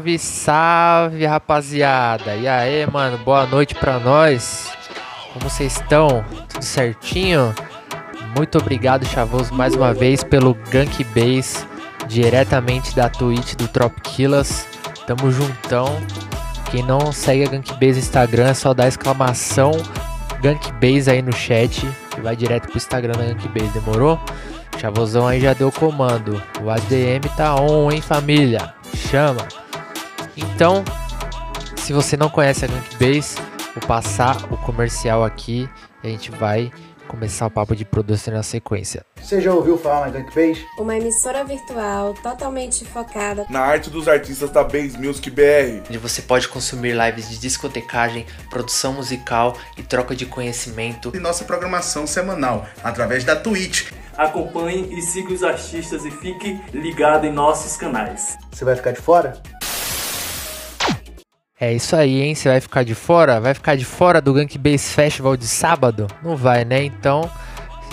Salve, salve, rapaziada. E aí, mano, boa noite pra nós. Como vocês estão? Tudo certinho? Muito obrigado, Chavoso, mais uma vez pelo Gank Base, diretamente da Twitch do Tropquilas. Tamo juntão. Quem não segue a Gank Base Instagram é só dar exclamação Gank Base aí no chat, que vai direto pro Instagram da Gank Base, demorou? Chavosão aí já deu comando. O ADM tá on, hein, família? Chama. Então, se você não conhece a Gank Base, vou passar o comercial aqui e a gente vai começar o papo de produção na sequência. Você já ouviu falar na Gankbase? Uma emissora virtual totalmente focada na arte dos artistas da Base Music BR, onde você pode consumir lives de discotecagem, produção musical e troca de conhecimento e nossa programação semanal através da Twitch. Acompanhe e siga os artistas e fique ligado em nossos canais. Você vai ficar de fora? É isso aí, hein? Você vai ficar de fora? Vai ficar de fora do Gank Base Festival de sábado? Não vai, né? Então,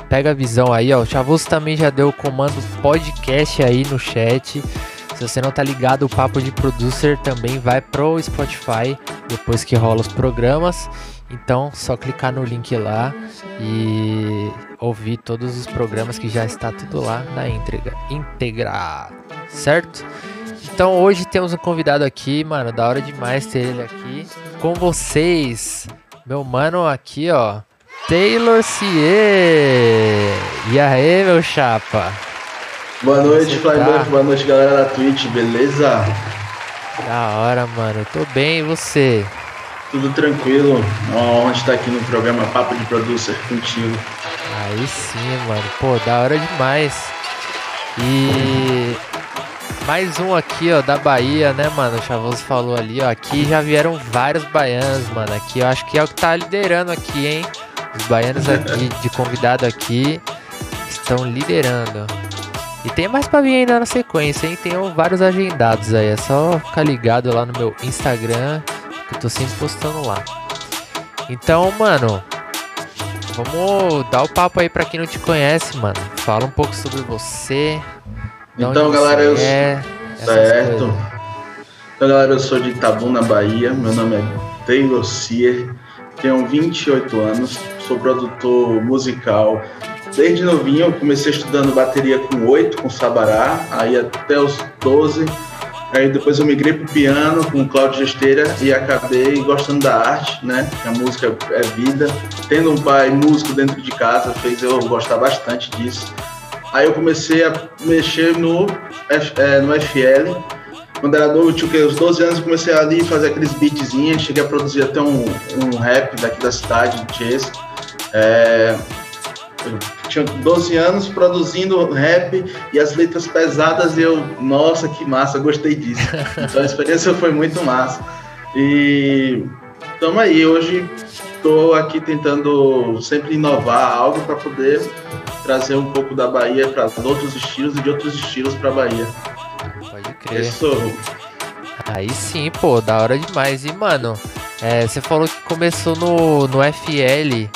pega a visão aí, ó. O Chavoso também já deu o comando podcast aí no chat. Se você não tá ligado, o Papo de Producer também vai pro Spotify depois que rola os programas. Então, só clicar no link lá e ouvir todos os programas que já está tudo lá na íntegra, íntegra, certo? Então hoje temos um convidado aqui, mano, da hora demais ter ele aqui com vocês. Meu mano aqui, ó, Taylor Cier. E aí, meu chapa? Boa noite, Flamengo. Tá? Boa noite, galera da Twitch, beleza? Da hora, mano. Tô bem, e você? Tudo tranquilo. Uma honra estar aqui no programa Papo de Producer contigo. Aí sim, mano. Pô, da hora demais. E mais um aqui, ó, da Bahia, né, mano? O Chavoso falou ali, ó. Aqui já vieram vários baianos, mano. Aqui eu acho que é o que tá liderando aqui, hein? Os baianos aqui, de convidado aqui, estão liderando. E tem mais pra vir ainda na sequência, hein? Tem vários agendados aí. É só ficar ligado lá no meu Instagram, que eu tô sempre postando lá. Então, mano, vamos dar o papo aí pra quem não te conhece, mano. Fala um pouco sobre você, então, galera, eu é, certo. Então, galera, eu sou de Itabuna, Bahia. Meu nome é Taylor Cier. Tenho 28 anos. Sou produtor musical. Desde novinho, eu comecei estudando bateria com 8, com Sabará, aí até os 12. Aí depois eu migrei pro piano com o Claudio Gesteira e acabei gostando da arte, né? A música é vida. Tendo um pai músico dentro de casa fez eu gostar bastante disso. Aí eu comecei a mexer no, é, no FL. Quando era novo, tinha uns 12 anos, comecei ali a fazer aqueles beatzinhos. Cheguei a produzir até um, um rap daqui da cidade, de Chase. É, eu tinha 12 anos produzindo rap e as letras pesadas e eu, nossa, que massa, gostei disso. Então a experiência foi muito massa. E estamos aí, hoje estou aqui tentando sempre inovar algo para poder trazer um pouco da Bahia para outros estilos e de outros estilos para Bahia. Pode crer. Isso. Aí sim, pô, da hora demais. E, mano, é, você falou que começou no, no FL.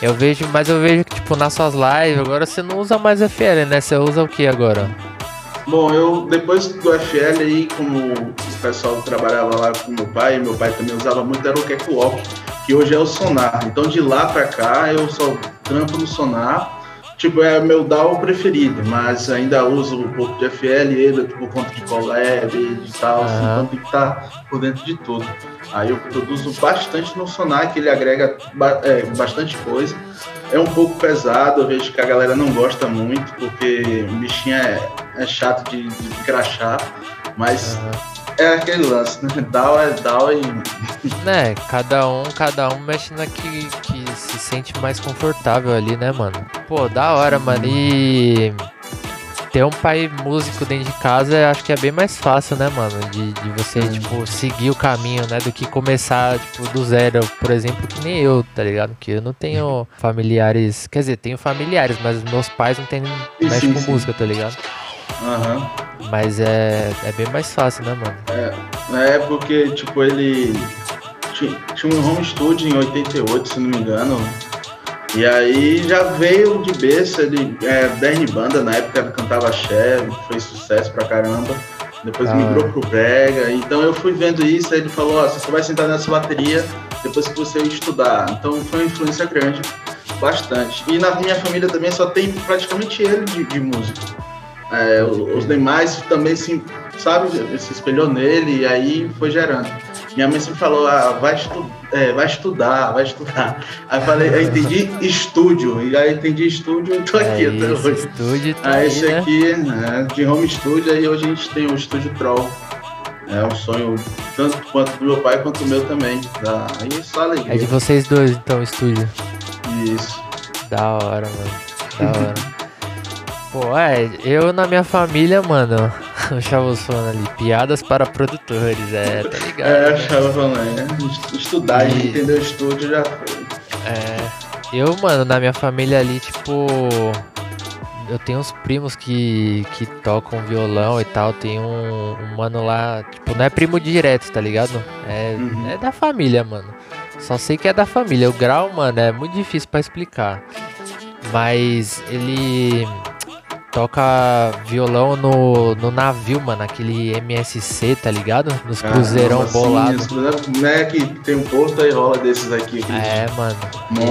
Eu vejo, mas eu vejo que, tipo, nas suas lives, agora você não usa mais FL, né? Você usa o que agora? Bom, eu depois do FL aí, como o pessoal trabalhava lá com meu pai, meu pai também usava muito, era o Cackwalk, que hoje é o Sonar. Então de lá pra cá eu só trampo no Sonar tipo, é meu DAO preferido, mas ainda uso um pouco de FL, ele por conta de collab e tal, assim, então tem que estar tá por dentro de tudo. Aí eu produzo bastante no Sonar, que ele agrega é, bastante coisa. É um pouco pesado, eu vejo que a galera não gosta muito, porque o bichinho é, é chato de, de crachar, mas é aquele lance, né? DAO é DAO e. Né, cada um, cada um mexe na que, que se sente mais confortável ali, né, mano? Pô, da hora, mano. E ter um pai músico dentro de casa acho que é bem mais fácil, né, mano? De, de você, hum. tipo, seguir o caminho, né? Do que começar, tipo, do zero, por exemplo, que nem eu, tá ligado? Que eu não tenho familiares. Quer dizer, tenho familiares, mas meus pais não tem mexe com música, tá ligado? Aham. Mas é, é bem mais fácil, né, mano? É, é porque, tipo, ele tinha, tinha um home studio em 88, se não me engano. E aí já veio de berço, ele é Bernie Banda, na época ele cantava Ché, fez sucesso pra caramba. depois ah. migrou pro brega. Então eu fui vendo isso, aí ele falou, ó, oh, você só vai sentar nessa bateria depois que você estudar. Então foi uma influência grande, bastante. E na minha família também só tem praticamente ele de, de música. É, os demais também se, sabe, se espelhou nele e aí foi gerando. Minha mãe sempre falou, ah, vai, estu é, vai estudar, vai estudar. Aí eu falei, eu entendi estúdio, e aí entendi estúdio e tô aqui é até hoje. Estúdio tá aí, esse né? aqui, né, de home studio, aí hoje a gente tem o estúdio Troll. É um sonho tanto quanto do meu pai quanto do meu também. Dá, aí só alegria. É de vocês dois, então, o estúdio. Isso. Da hora, mano. Da hora. Pô, é, eu na minha família, mano, o Chavo falando ali, piadas para produtores, é, tá ligado? É, né? Chavo falando, é, estudar e entender o estúdio já foi. É, eu, mano, na minha família ali, tipo, eu tenho uns primos que, que tocam violão e tal, tem um, um mano lá, tipo, não é primo direto, tá ligado? É, uhum. é da família, mano. Só sei que é da família. O grau, mano, é muito difícil para explicar. Mas ele toca violão no, no navio, mano, aquele MSC, tá ligado? Nos cruzeirão assim, bolados. Não é que tem um posto aí rola desses aqui. É, mano.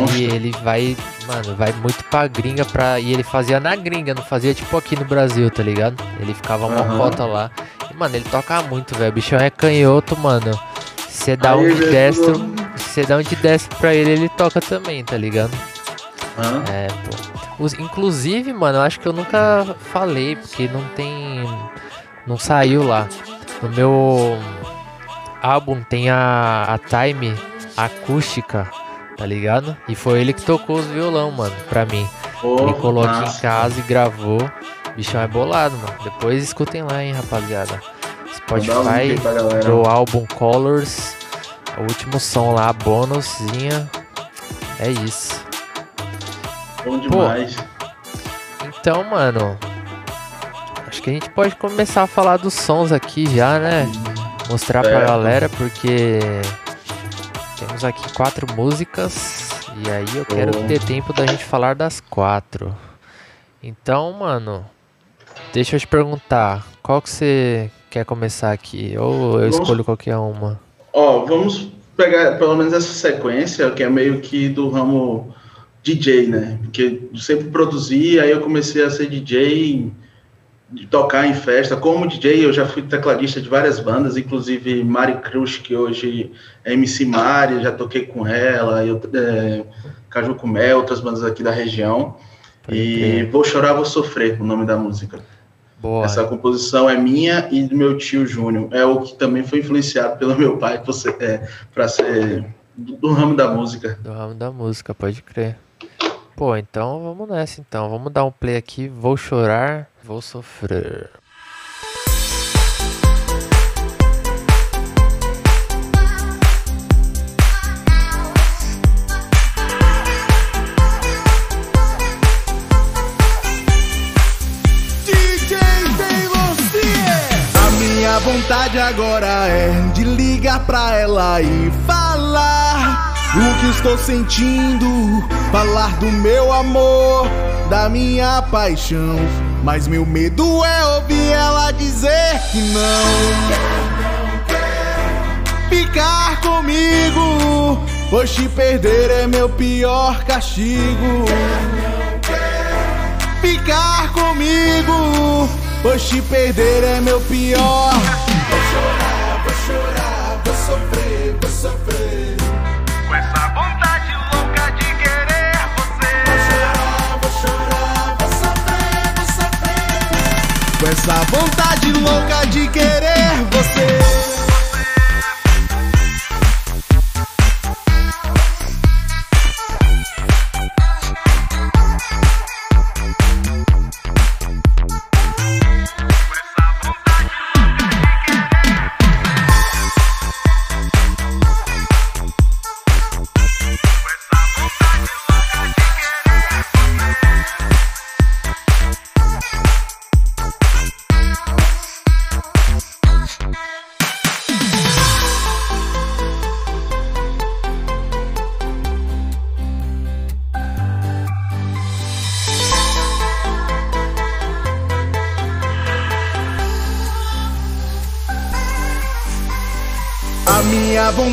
Ele, ele vai, mano, vai muito pra gringa pra. E ele fazia na gringa, não fazia tipo aqui no Brasil, tá ligado? Ele ficava uma uhum. cota lá. E, mano, ele toca muito, velho. O bichão é canhoto, mano. Você dá aí, um de destro. Você dá um de destro pra ele, ele toca também, tá ligado? Uhum. É, pô. Os, inclusive, mano, eu acho que eu nunca falei, porque não tem. Não saiu lá. No meu álbum tem a, a Time acústica, tá ligado? E foi ele que tocou os violão, mano, pra mim. Oh, ele colocou em casa e gravou. Bichão é bolado, mano. Depois escutem lá, hein, rapaziada. Spotify, do álbum Colors. O último som lá, bônusinha. É isso. Bom demais. Pô, então, mano. Acho que a gente pode começar a falar dos sons aqui já, né? Mostrar pra galera, porque temos aqui quatro músicas. E aí eu quero oh. ter tempo da gente falar das quatro. Então, mano, deixa eu te perguntar, qual que você quer começar aqui? Ou eu vamos... escolho qualquer uma? Ó, vamos pegar pelo menos essa sequência, que é meio que do ramo DJ, né? Porque eu sempre produzi, aí eu comecei a ser DJ, tocar em festa. Como DJ, eu já fui tecladista de várias bandas, inclusive Mari Cruz, que hoje é MC Mari, já toquei com ela, eu, é, Caju com Mel, outras bandas aqui da região. E Vou Chorar, Vou Sofrer, o nome da música. Boa. Essa composição é minha e do meu tio Júnior. É o que também foi influenciado pelo meu pai é, para ser do ramo da música. Do ramo da música, pode crer. Pô, então vamos nessa então. Vamos dar um play aqui. Vou chorar, vou sofrer. Minha vontade agora é de ligar pra ela e falar o que estou sentindo, falar do meu amor, da minha paixão. Mas meu medo é ouvir ela dizer que não. Ficar comigo, pois te perder é meu pior castigo. Ficar comigo, pois te perder é meu pior. Vou chorar, vou chorar, vou sofrer, vou sofrer. Com essa vontade louca de querer você.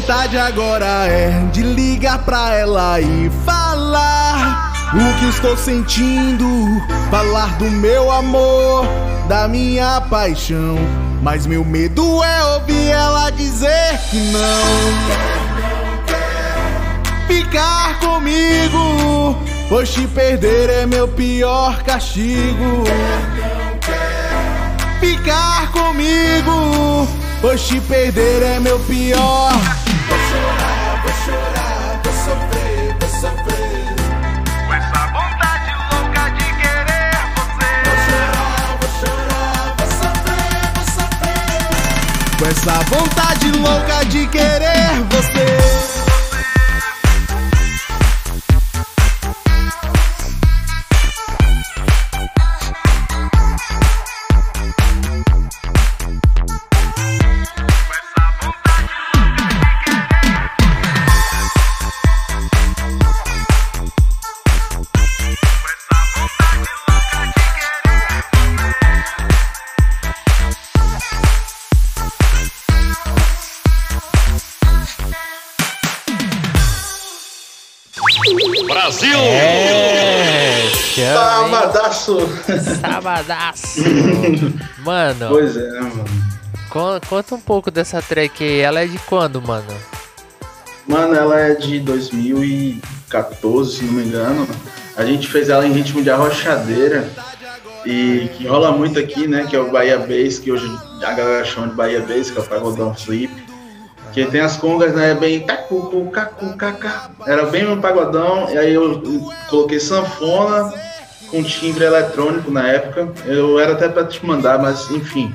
Vontade agora é de ligar pra ela e falar o que estou sentindo, falar do meu amor, da minha paixão. Mas meu medo é ouvir ela dizer que não. Ficar comigo, pois te perder é meu pior castigo. Ficar comigo, pois te perder é meu pior. Vou Com essa vontade louca de querer você. Sabadaço! Sabadaço! mano. Pois é, mano. Conta um pouco dessa track aí. Ela é de quando, mano? Mano, ela é de 2014, se não me engano. A gente fez ela em ritmo de arrochadeira. E que rola muito aqui, né? Que é o Bahia Bass, que hoje a galera chama de Bahia Bass, que é o pagodão flip. Que tem as congas, né? Bem cacu, cacu, cacá. Era bem um pagodão. E aí eu coloquei sanfona com timbre eletrônico na época. Eu era até pra te mandar, mas enfim.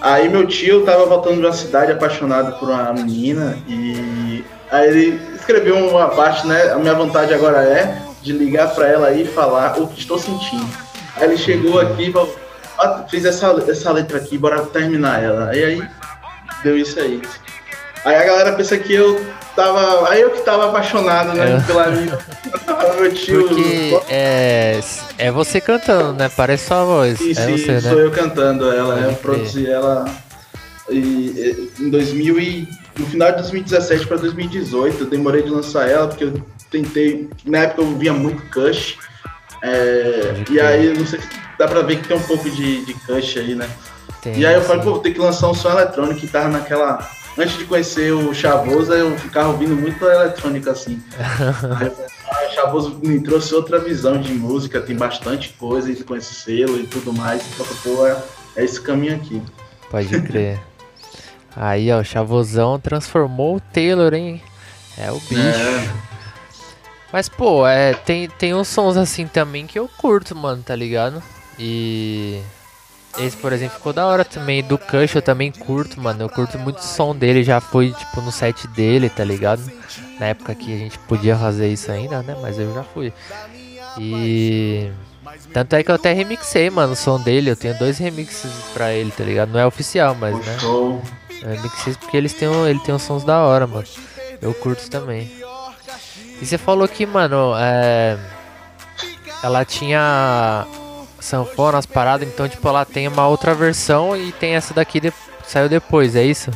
Aí meu tio tava voltando de uma cidade apaixonado por uma menina e aí ele escreveu uma parte, né? A minha vontade agora é de ligar para ela e falar o que estou sentindo. Aí ele chegou aqui falou, ah, fiz essa, essa letra aqui, bora terminar ela. E aí deu isso aí. Aí a galera pensa que eu tava. Aí eu que tava apaixonado, né? É. Pela minha. meu tio. Porque é, é você cantando, né? Parece sua voz. Sim, é sim, você, sou né? eu cantando ela. Eu produzi ela e, em 2000 e, no final de 2017 para 2018. Eu demorei de lançar ela porque eu tentei. Na época eu via muito Cush. É, e aí, não sei se dá pra ver que tem um pouco de, de Cush aí, né? Tem, e aí eu falei, pô, vou ter que lançar um som eletrônico que tava naquela antes de conhecer o Chavoso, eu ficava ouvindo muito eletrônica assim. Aí, o Chavoso me trouxe outra visão de música, tem bastante coisa com esse selo e tudo mais. Então, pô, é, é esse caminho aqui. Pode crer. Aí, ó, o Chavosão transformou o Taylor, hein? É o bicho. É. Mas, pô, é, tem, tem uns sons assim também que eu curto, mano, tá ligado? E esse, por exemplo, ficou da hora também. Do Kush eu também curto, mano. Eu curto muito o som dele. Já fui, tipo, no set dele, tá ligado? Na época que a gente podia fazer isso ainda, né? Mas eu já fui. E. Tanto é que eu até remixei, mano, o som dele. Eu tenho dois remixes pra ele, tá ligado? Não é oficial, mas, né? Eu remixei porque eles têm, ele tem uns sons da hora, mano. Eu curto também. E você falou que, mano, é. Ela tinha sanfona, as paradas, então tipo ela tem uma outra versão e tem essa daqui de... saiu depois, é isso?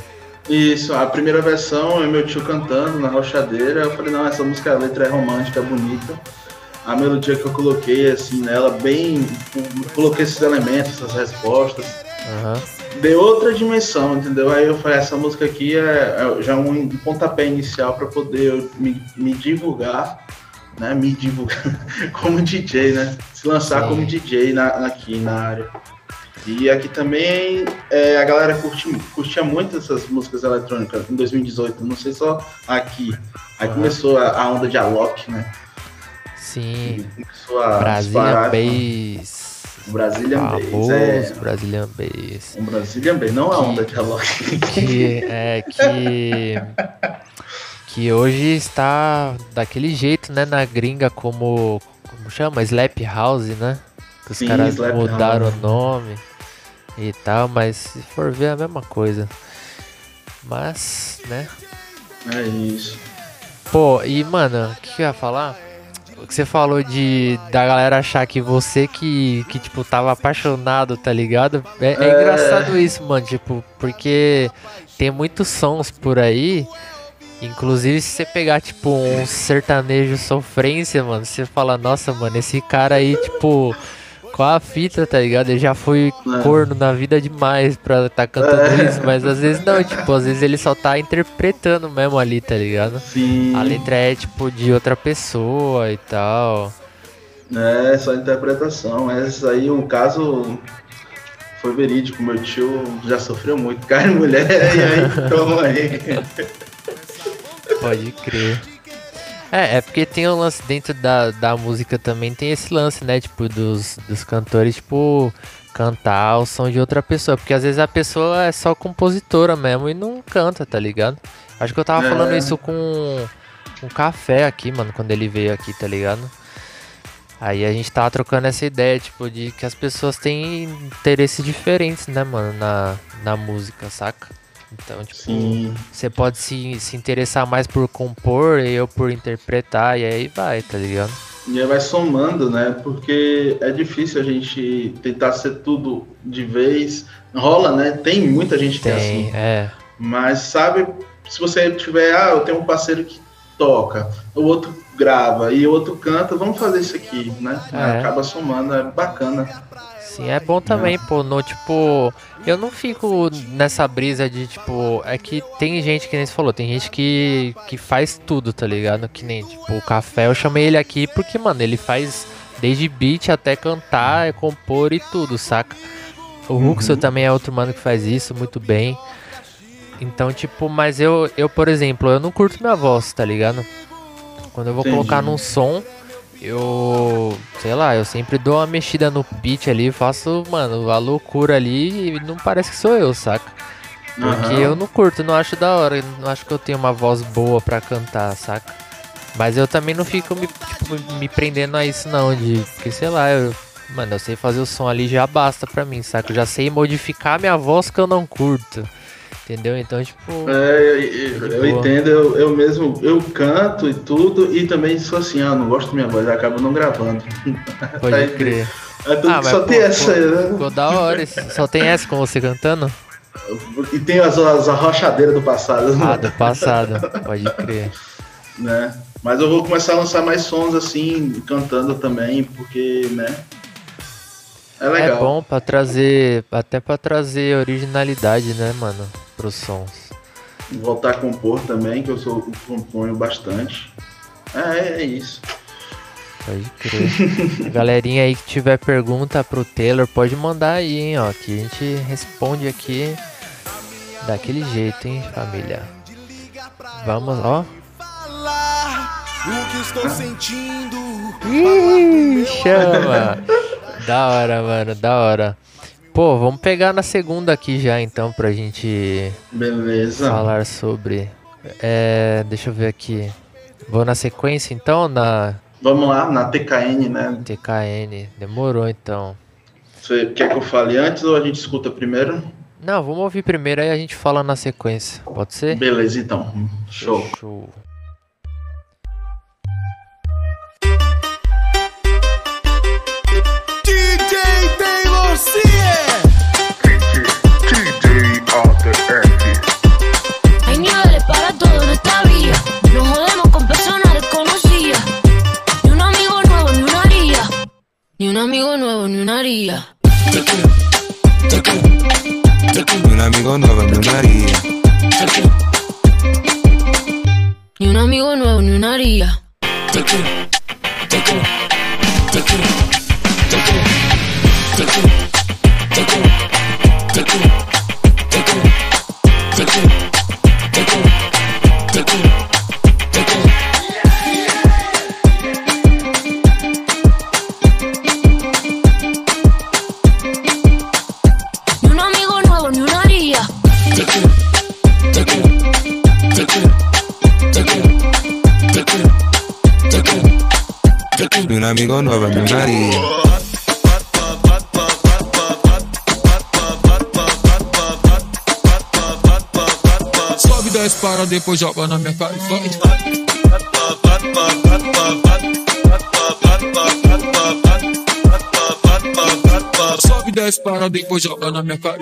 Isso, a primeira versão é meu tio cantando na rochadeira, eu falei, não, essa música, a letra é romântica, é bonita. A melodia que eu coloquei assim nela, bem. Coloquei esses elementos, essas respostas. Uhum. Deu outra dimensão, entendeu? Aí eu falei, essa música aqui é, é já um pontapé inicial para poder me, me divulgar né, me divulgar como DJ, né? Se lançar Sim. como DJ na, aqui na área. E aqui também é, a galera curte, curtia muito essas músicas eletrônicas em 2018, não sei só aqui. Aí uhum. começou a, a, onda de Alok, né? Sim. Começou a Brazilian Bass. Brazilian Bass. É. Brazilian Bass. Um Brazilian Bass, não a onda de Alok. Que, é que que hoje está daquele jeito, né, na gringa como como chama, Slap House, né? Que os Sim, caras mudaram House. o nome e tal, mas se for ver é a mesma coisa. Mas, né? É isso. Pô, e mano, o que, que eu ia falar? O que você falou de da galera achar que você que, que tipo, tava apaixonado, tá ligado? É, é, é engraçado isso, mano, tipo, porque tem muitos sons por aí Inclusive, se você pegar, tipo, um sertanejo sofrência, mano, você fala, nossa, mano, esse cara aí, tipo, qual a fita, tá ligado? Ele já foi é. corno na vida demais pra tá cantando é. isso, mas às vezes não, tipo, às vezes ele só tá interpretando mesmo ali, tá ligado? Sim. A letra é, tipo, de outra pessoa e tal. É, só interpretação, mas aí o caso foi verídico, meu tio já sofreu muito, cara e mulher, e aí, toma aí. Pode crer. É, é porque tem um lance dentro da, da música também, tem esse lance, né? Tipo, dos, dos cantores, tipo, cantar o som de outra pessoa. Porque às vezes a pessoa é só compositora mesmo e não canta, tá ligado? Acho que eu tava é. falando isso com um café aqui, mano, quando ele veio aqui, tá ligado? Aí a gente tava trocando essa ideia, tipo, de que as pessoas têm interesses diferentes, né, mano, na, na música, saca? Então, tipo, Sim. você pode se, se interessar mais por compor e eu por interpretar, e aí vai, tá ligado? E aí vai somando, né? Porque é difícil a gente tentar ser tudo de vez. Rola, né? Tem muita gente que Tem, é assim. É. Mas sabe, se você tiver, ah, eu tenho um parceiro que toca, o outro grava e o outro canta, vamos fazer isso aqui, né? É. Acaba somando, é bacana. Sim, é bom também, pô, no tipo, eu não fico nessa brisa de tipo, é que tem gente que nem você falou, tem gente que, que faz tudo, tá ligado? Que nem, tipo, o café, eu chamei ele aqui porque, mano, ele faz desde beat até cantar, compor e tudo, saca? O uhum. Também é outro mano que faz isso muito bem. Então, tipo, mas eu, eu, por exemplo, eu não curto minha voz, tá ligado? Quando eu vou Entendi. colocar num som, eu, sei lá, eu sempre dou uma mexida no pitch ali, faço, mano, a loucura ali e não parece que sou eu, saca? Porque uhum. eu não curto, não acho da hora, não acho que eu tenho uma voz boa pra cantar, saca? Mas eu também não fico me, tipo, me prendendo a isso não, de, porque sei lá, eu, mano, eu sei fazer o som ali já basta pra mim, saca? Eu já sei modificar minha voz que eu não curto. Entendeu? Então, tipo. É, eu, eu entendo, eu, eu mesmo, eu canto e tudo, e também sou assim, ah, não gosto da minha voz, eu acabo não gravando. Pode tá crer. É tudo ah, só pô, tem pô, essa aí, né? Ficou da hora, só tem essa com você cantando? E tem as, as arrochadeiras do passado. Ah, do passado, pode crer. Né? Mas eu vou começar a lançar mais sons assim, cantando também, porque, né? É, legal. é bom para trazer, até para trazer originalidade, né, mano? Pros sons. Voltar a compor também, que eu sou componho bastante. É, é isso. Pode crer. Galerinha aí que tiver pergunta pro Taylor, pode mandar aí, hein, ó, que a gente responde aqui daquele jeito, hein, família. Vamos, ó. O que estou sentindo. Ih, chama. da hora, mano, da hora. Pô, vamos pegar na segunda aqui já então pra gente Beleza. falar sobre. É, deixa eu ver aqui. Vou na sequência então, na. Vamos lá, na TKN, né? TKN, demorou então. Você quer que eu fale antes ou a gente escuta primeiro? Não, vamos ouvir primeiro aí a gente fala na sequência. Pode ser? Beleza, então. Show. Show. Hay Ni un amigo nuevo, ni una haría. Ni un amigo nuevo, ni una haría. Ni un amigo nuevo, ni una haría. una amigo nueva de Sobe, dez para, depois joga na minha cara. Sobe, dez para, depois joga na minha cara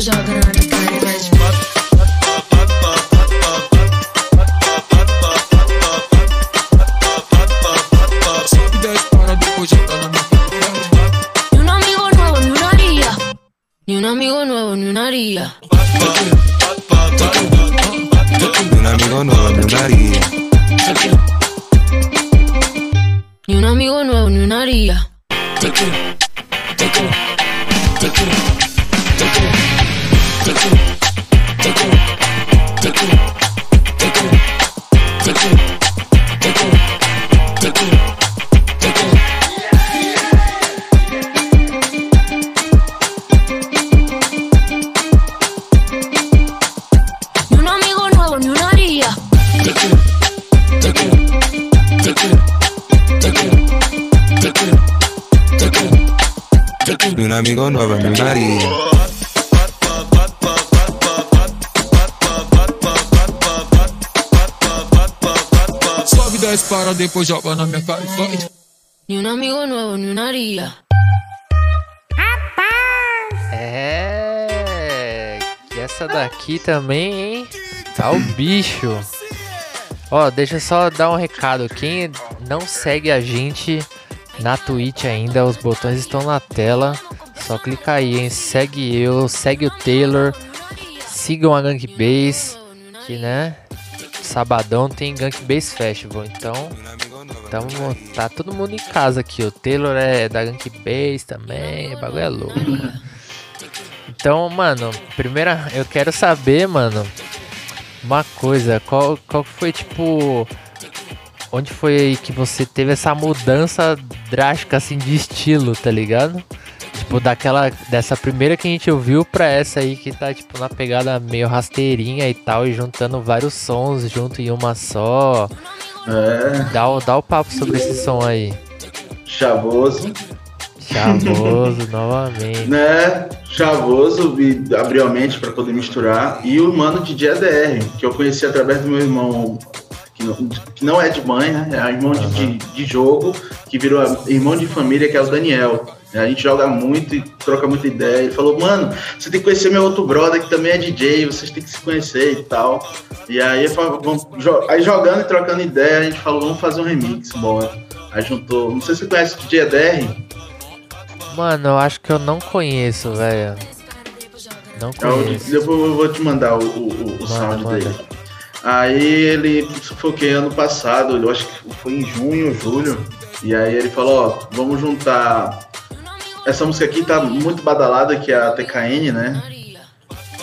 joga na Nuevo me daría. Sobe e desce para depois joga na minha cara e vai. Un amigo nuevo, ni una haría. É. Que essa daqui também, hein? Tá o bicho. Ó, deixa eu só dar um recado. Quem não segue a gente na Twitch ainda, os botões estão na tela. Só clica aí, hein? Segue eu, segue o Taylor. Sigam a Gank Base, que né? Sabadão tem Gank Base Festival, então tamo, tá todo mundo em casa aqui. O Taylor é da Gank Base também, o bagulho é louco. Então, mano, primeira, eu quero saber, mano, uma coisa, qual, qual foi tipo. Onde foi que você teve essa mudança drástica assim de estilo, tá ligado? Tipo, daquela. Dessa primeira que a gente ouviu pra essa aí que tá, tipo, na pegada meio rasteirinha e tal, e juntando vários sons junto em uma só. É. Dá, o- dá o papo sobre esse som aí. Chavoso. Chavoso, novamente. né? Chavoso, abriu a mente para poder misturar. E o mano de DDR, que eu conheci através do meu irmão, que não, é de mãe, né? É irmão de, de, de jogo, que virou irmão de família, que é o Daniel. A gente joga muito e troca muita ideia. Ele falou, mano, você tem que conhecer meu outro brother que também é DJ, vocês têm que se conhecer e tal. E aí, eu vamos aí jogando e trocando ideia, a gente falou, vamos fazer um remix, bora. Aí juntou, não sei se você conhece o DDR, Mano, eu acho que eu não conheço, velho. Não É conheço. Depois eu vou te mandar o, o, o- sound manda. dele. Aí ele, que? Ano passado, eu acho que foi em junho julho. E aí ele falou, ó, vamos juntar. Essa música aqui tá muito badalada, que é a TKN, né?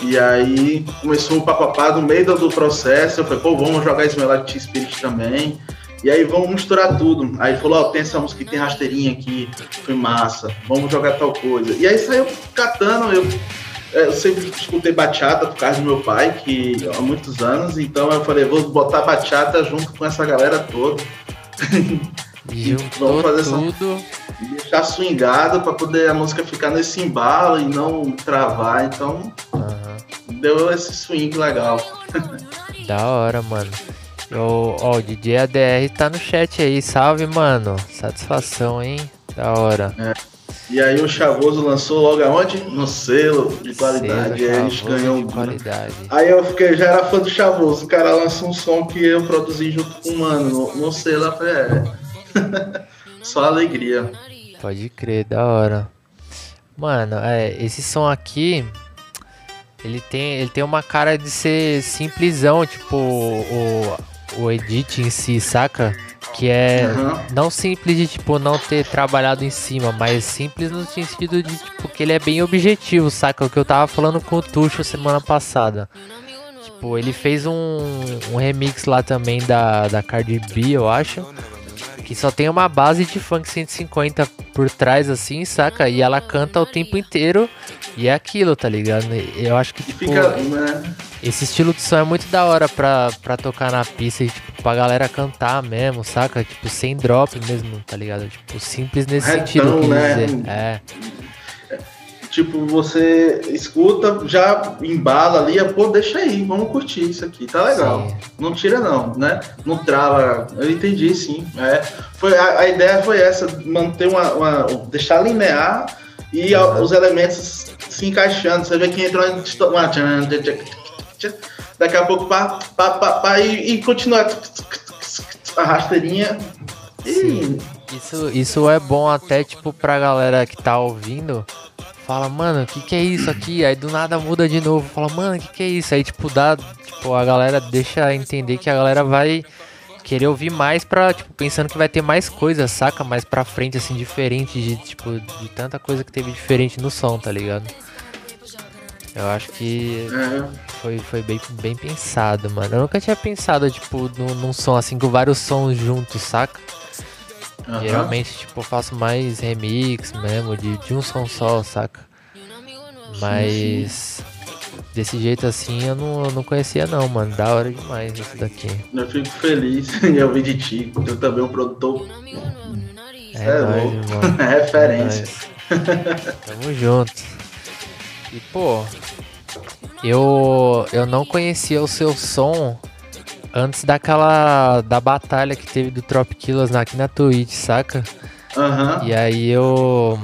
E aí começou o papapá no meio do, processo. Eu falei, pô, vamos jogar esse Melody Spirit também. E aí vamos misturar tudo. Aí ele falou, ó, tem essa música aqui, tem rasteirinha aqui, foi massa, vamos jogar tal coisa. E aí saiu catando, eu, eu sempre escutei bachata por causa do meu pai, que há muitos anos, então eu falei, vou botar bachata junto com essa galera toda. Juntou vamos fazer essa tudo. e deixar swingado para poder a música ficar nesse embalo e não travar. Então deu esse swing legal. Da hora, mano. Ó, o DJ ADR tá no chat aí. Salve, mano. Satisfação, hein? Da hora. É. E aí o Chavoso lançou logo aonde? No selo de qualidade. Selo aí a gente ganhou um qualidade. Aí eu fiquei, já era fã do Chavoso. O cara lançou um som que eu produzi junto com o mano. No, no selo eu falei, é. Só alegria. Pode crer, da hora. Mano, é, esse som aqui, ele tem, ele tem uma cara de ser simplesão, tipo o, o edit em si, saca? Que é Uhum. não simples de tipo não ter trabalhado em cima, mas simples no sentido de tipo que ele é bem objetivo, saca? O que eu tava falando com o Tuxo semana passada. Tipo, ele fez um, um remix lá também da, da Cardi B, eu acho. Que só tem uma base de funk 150 por trás, assim, saca? E ela canta o tempo inteiro. E é aquilo, tá ligado? Eu acho que, tipo, Fica, né? esse estilo de som é muito da hora pra, pra tocar na pista e, tipo, pra galera cantar mesmo, saca? Tipo, sem drop mesmo, tá ligado? Tipo, simples nesse Retão, sentido, né? dizer. É. Tipo, você escuta, já embala ali, pô, deixa aí, vamos curtir isso aqui, tá legal. Sim. Não tira não, né? Não trava. Eu entendi, sim. É, foi, a, a ideia foi essa, manter uma. uma- deixar linear e a- os elementos se encaixando. Você vê que entrou uma. Daqui a pouco pá, pá, pá, pá, e, e continuar a rasteirinha. Isso, isso é bom até, tipo, pra galera que tá ouvindo fala, mano, o que que é isso aqui? Aí do nada muda de novo, fala, mano, o que que é isso? Aí tipo dá, tipo, a galera deixa entender que a galera vai querer ouvir mais pra, tipo, pensando que vai ter mais coisa, saca? Mais pra frente, assim, diferente de, tipo, de tanta coisa que teve diferente no som, tá ligado? Eu acho que É. foi, foi bem, bem pensado, mano. Eu nunca tinha pensado, tipo, num, num som assim, com vários sons juntos, saca? Aham. Geralmente, tipo, eu faço mais remix mesmo, de, de um som só, saca? Mas desse jeito assim eu não, eu não conhecia não, mano. Da hora demais isso daqui. Eu fico feliz em ouvir de ti. Tu também é um produtor. É, É nóis, louco. irmão. Referência. É. Tamo junto. E pô, eu eu não conhecia o seu som antes daquela da batalha que teve do Trop Killers aqui na Twitch, saca? Aham. E aí eu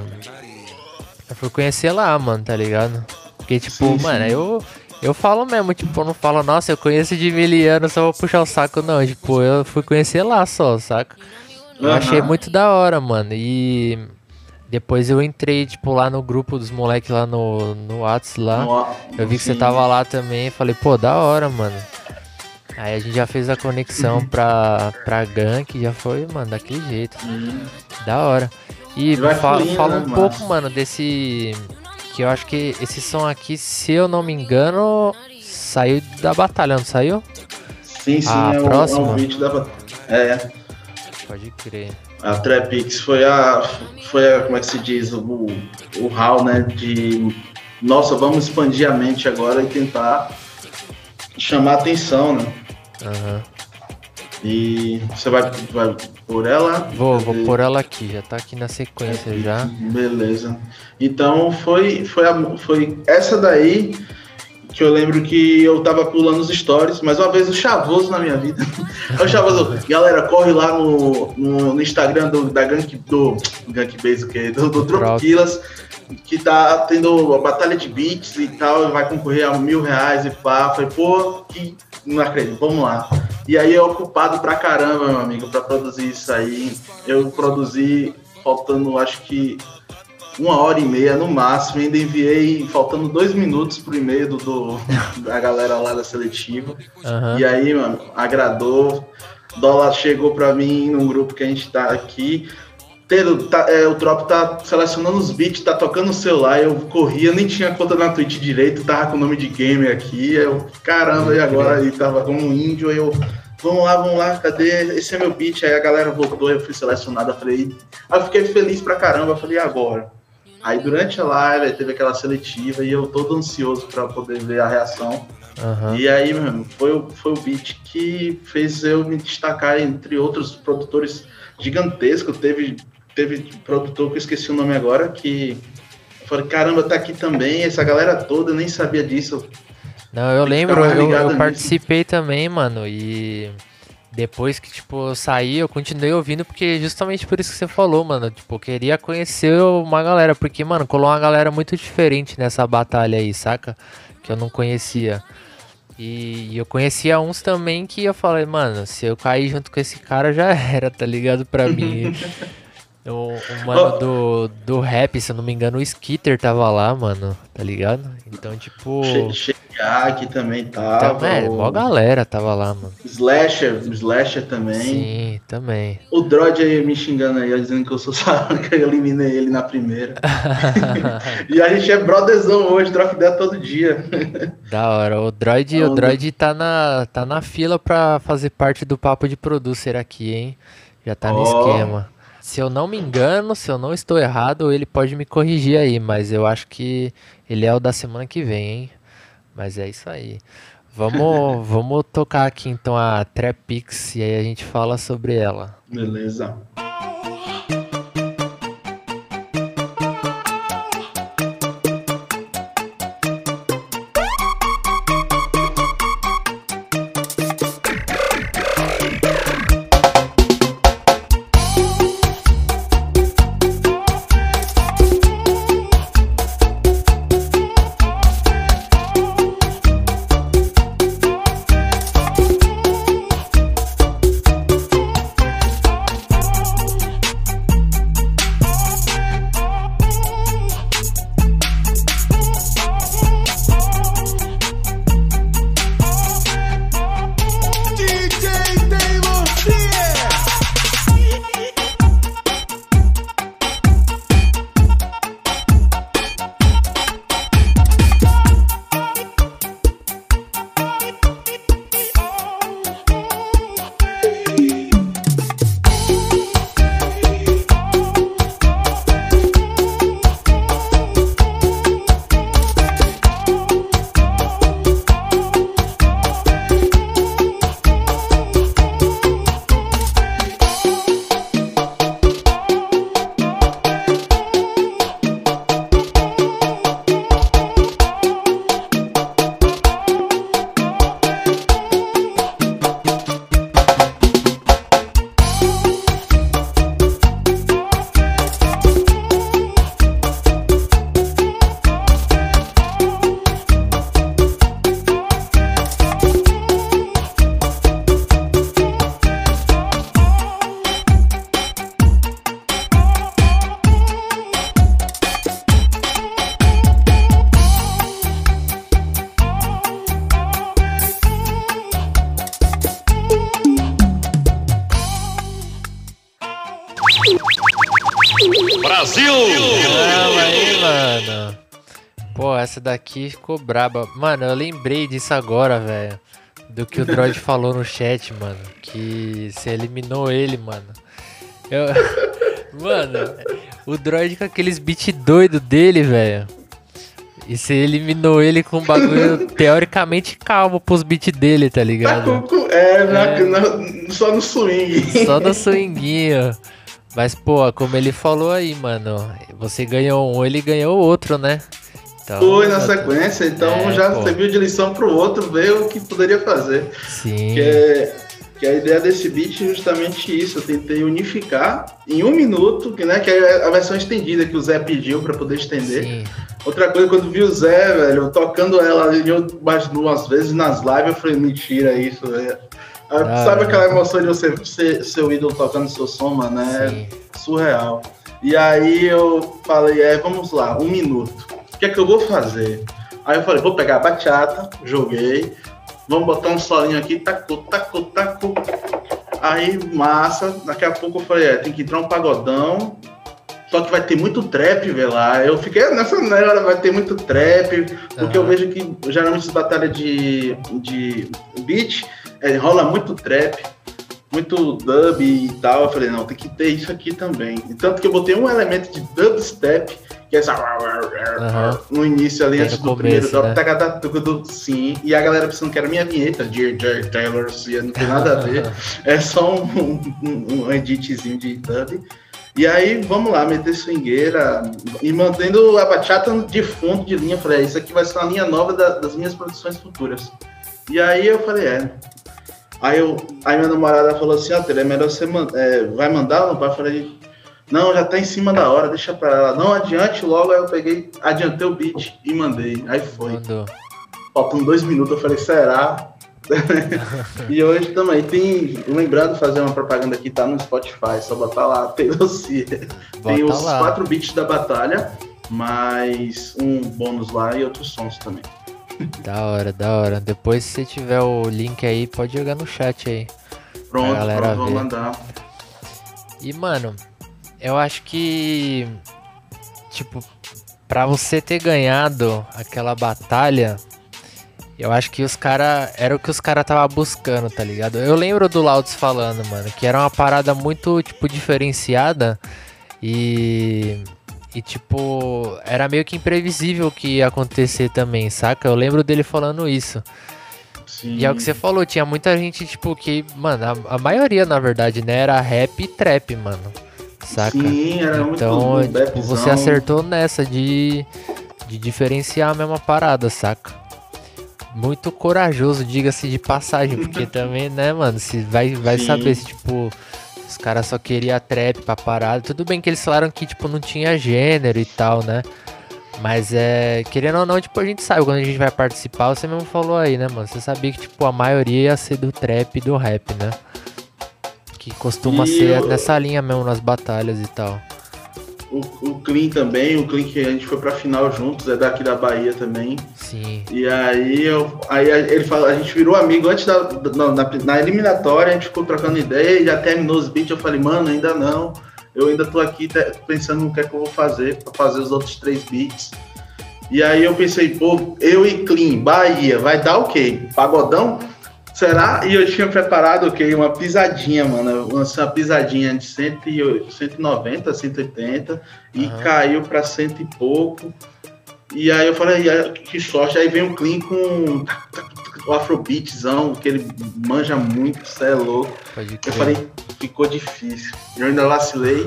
eu fui conhecer lá, mano, tá ligado? Porque tipo, Sim, mano, sim. eu eu falo mesmo, tipo, eu não falo, nossa, eu conheço de miliano, só vou puxar o saco não, tipo, eu fui conhecer lá só, saca? Eu Aham. achei muito da hora, mano. E depois eu entrei, tipo, lá no grupo dos moleques lá no, no Whats lá. No- eu vi que você tava lá também. Falei, pô, da hora, mano. Aí a gente já fez a conexão pra, pra gank, já foi, mano, daquele jeito. Da hora. E fa- fluindo, fala né, um mano? pouco, mano, desse. Que eu acho que esse som aqui, se eu não me engano, saiu da batalha, não saiu? Sim, sim, A é, é próxima? um vídeo da. É, Pode crer. a Trapix foi a. Foi a. Como é que se diz? O, o hall, né? De. Nossa, vamos expandir a mente agora e tentar chamar atenção, né? Aham. E você vai, vai por ela? Vou, vou pôr ela aqui, já tá aqui na sequência já. Beleza. Então foi, foi, a- foi essa daí que eu lembro que eu tava pulando os stories, mas uma vez o Chavoso na minha vida. O Chavoso, galera, corre lá no, no, no Instagram do, da Gank, do Gank Base, o quê? Do, do Tropiquilas, que tá tendo a batalha de beats e tal, vai concorrer a mil reais e pá. Falei, pô, que não acredito, vamos lá. E aí eu ocupado pra caramba, meu amigo, pra produzir isso aí. Eu produzi faltando, acho que uma hora e meia no máximo. Ainda enviei faltando dois minutos pro e-mail do, do- da galera lá da seletiva. Aham. E aí, mano, agradou. Dólar chegou pra mim num grupo que a gente tá aqui. Pedro, tá- é, o Trop tá selecionando os beats, tá tocando o celular. Eu corria, nem tinha conta na Twitch direito, tava com o nome de gamer aqui. Eu, caramba, e agora? E tava como um índio. aí Eu, vamos lá, vamos lá, cadê? Esse é meu beat. Aí a galera voltou, eu fui selecionado. Eu falei, aí eu fiquei feliz pra caramba. Eu falei, e agora? Aí durante a live teve aquela seletiva e eu todo ansioso pra poder ver a reação. Aham. E aí, mano, foi, foi o beat que fez eu me destacar entre outros produtores gigantescos. Teve, teve produtor que eu esqueci o nome agora, que eu falei, caramba, tá aqui também, essa galera toda, eu nem sabia disso. Não, eu lembro, eu, eu nisso. participei também, mano, e depois que, tipo, eu saí, eu continuei ouvindo, porque justamente por isso que você falou, mano, tipo, eu queria conhecer uma galera, porque, mano, colou uma galera muito diferente nessa batalha aí, saca? Que eu não conhecia. E, e eu conhecia uns também que eu falei, mano, se eu cair junto com esse cara já era, tá ligado? Pra mim. O, o mano do, do rap, se eu não me engano, o Skitter tava lá, mano, tá ligado? Então, tipo. Cheak também tava. Tá, é, o mó galera tava lá, mano. Slasher, Slasher também. Sim, também. O Drod aí me xingando aí, dizendo que eu sou que eu eliminei ele na primeira. e a gente é brotherzão hoje, troca ideia todo dia. Da hora. O Droid, o. Droid tá na, tá na fila pra fazer parte do papo de producer aqui, hein? Já tá no Ó. esquema. Se eu não me engano, se eu não estou errado, ele pode me corrigir aí, mas eu acho que ele é o da semana que vem, hein? Mas é isso aí. Vamos, vamos tocar aqui então a Trapix e aí a gente fala sobre ela. Beleza. Daqui ficou braba. Mano, eu lembrei disso agora, velho. Do que o Droid falou no chat, mano. Que você eliminou ele, mano. Eu... Mano, o Droid com aqueles beat doido dele, velho. E você eliminou ele com um bagulho teoricamente calmo pros beats dele, tá ligado? É, na, é. Na, só no swing. Só no swinguinho. Mas, pô, como ele falou aí, mano, você ganhou um, ele ganhou outro, né? Então, Foi na sequência, então é, já pô. serviu de lição pro outro, ver o que poderia fazer. Sim. Que, é, que a ideia desse beat é justamente isso. Eu tentei unificar em um minuto, que, né, que é a versão estendida que o Zé pediu para poder estender. Sim. Outra coisa, quando vi o Zé, velho, tocando ela, eu imagino umas vezes nas lives, eu falei, mentira isso, velho. Ah, Sabe aquela emoção de você ser seu ídolo tocando seu som, mano? É Sim. surreal. E aí eu falei, é, vamos lá, um minuto o que é que eu vou fazer? Aí eu falei, vou pegar a bachata, joguei, vamos botar um solinho aqui, tacu, tacu, tacu. Aí, massa, daqui a pouco eu falei, é, tem que entrar um pagodão, só que vai ter muito trap, velho, lá. Eu fiquei nessa hora, vai ter muito trap, porque uhum. eu vejo que geralmente batalha de, de beat é, rola muito trap, muito dub e tal. Eu falei, não, tem que ter isso aqui também. Tanto que eu botei um elemento de dubstep que é essa uhum. no início ali, antes do primeiro né? do sim, e a galera pensando que era minha vinheta, Dear Jerry Taylor, não tem nada a ver, é só um, um, um editzinho de dub. E aí, vamos lá, meter swingueira e mantendo a bachata de fundo de linha. Falei, é, isso aqui vai ser uma linha nova da, das minhas produções futuras. E aí eu falei, é. Aí, eu, aí minha namorada falou assim, ó, oh, é melhor você é, vai mandar ou não? Eu falei, não, já tá em cima da hora, deixa pra ela. Não adiante logo, aí eu peguei, adiantei o beat e mandei. Aí foi. Mandou. Faltam dois minutos, eu falei, será? e hoje também tem, lembrando fazer uma propaganda que tá no Spotify, só botar lá, Taylor. Tem os lá. quatro beats da batalha, mais um bônus lá e outros sons também. Da hora, da hora. Depois se você tiver o link aí, pode jogar no chat aí. Pronto, pronto vou mandar. E mano, eu acho que. Tipo, pra você ter ganhado aquela batalha, eu acho que os cara Era o que os caras tava buscando, tá ligado? Eu lembro do Louds falando, mano, que era uma parada muito, tipo, diferenciada e. E, tipo, era meio que imprevisível o que ia acontecer também, saca? Eu lembro dele falando isso. Sim. E é o que você falou, tinha muita gente, tipo, que, mano, a, a maioria, na verdade, né, era rap e trap, mano saca? Sim, era então, muito tipo, você acertou nessa de, de diferenciar a mesma parada, saca? Muito corajoso, diga-se de passagem, porque também, né, mano, se vai, vai saber se, tipo, os caras só queriam trap pra parada. Tudo bem que eles falaram que, tipo, não tinha gênero e tal, né? Mas é, querendo ou não, tipo, a gente sabe quando a gente vai participar, você mesmo falou aí, né, mano? Você sabia que, tipo, a maioria ia ser do trap e do rap, né? Que costuma e ser eu... nessa linha mesmo nas batalhas e tal. O, o Clean também, o Clean que a gente foi pra final juntos, é daqui da Bahia também. Sim. E aí eu. Aí ele fala, a gente virou amigo antes da. Na, na, na eliminatória, a gente ficou trocando ideia e já terminou os beats. Eu falei, mano, ainda não. Eu ainda tô aqui pensando no que é que eu vou fazer para fazer os outros três beats. E aí eu pensei, pô, eu e Clean, Bahia, vai dar o quê? Pagodão? Será? E eu tinha preparado o okay, quê? Uma pisadinha, mano. Uma pisadinha de 190, 180 e uhum. caiu para cento e pouco. E aí eu falei, que sorte. Aí vem o Clean com o Afrobeatzão, que ele manja muito, você é louco. Eu falei, ficou difícil. Eu ainda vacilei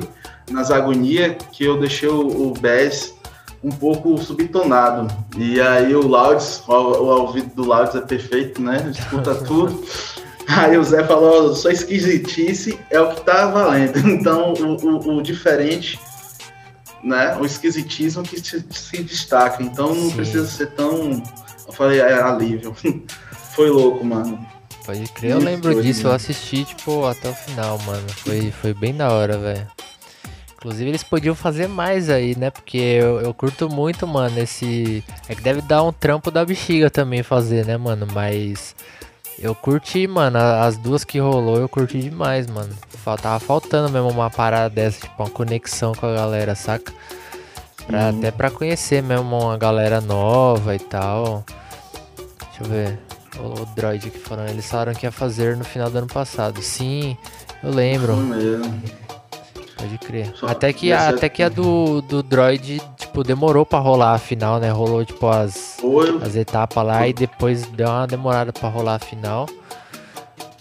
nas agonias que eu deixei o, o Bass um pouco subtonado. E aí o Louds, o, o ouvido do Louds é perfeito, né? Escuta tudo. Aí o Zé falou, sua esquisitice é o que tá valendo. Então o, o, o diferente, né? O esquisitismo que se, se destaca. Então não Sim. precisa ser tão. Eu falei, é alívio. Foi louco, mano. Pode crer, eu lembro disso, eu assisti, tipo, até o final, mano. Foi, foi bem da hora, velho. Inclusive eles podiam fazer mais aí, né? Porque eu, eu curto muito, mano, esse. É que deve dar um trampo da bexiga também fazer, né, mano? Mas. Eu curti, mano. As duas que rolou eu curti demais, mano. Tava faltando mesmo uma parada dessa, tipo, uma conexão com a galera, saca? Pra, Até pra conhecer mesmo uma galera nova e tal. Deixa eu ver. O, o Droid que falando, eles falaram que ia fazer no final do ano passado. Sim, eu lembro. mesmo. Pode crer. Só até que, a, até que a do, do Droid, tipo, demorou pra rolar a final, né? Rolou, tipo, as, as etapas lá Foi. e depois deu uma demorada pra rolar a final.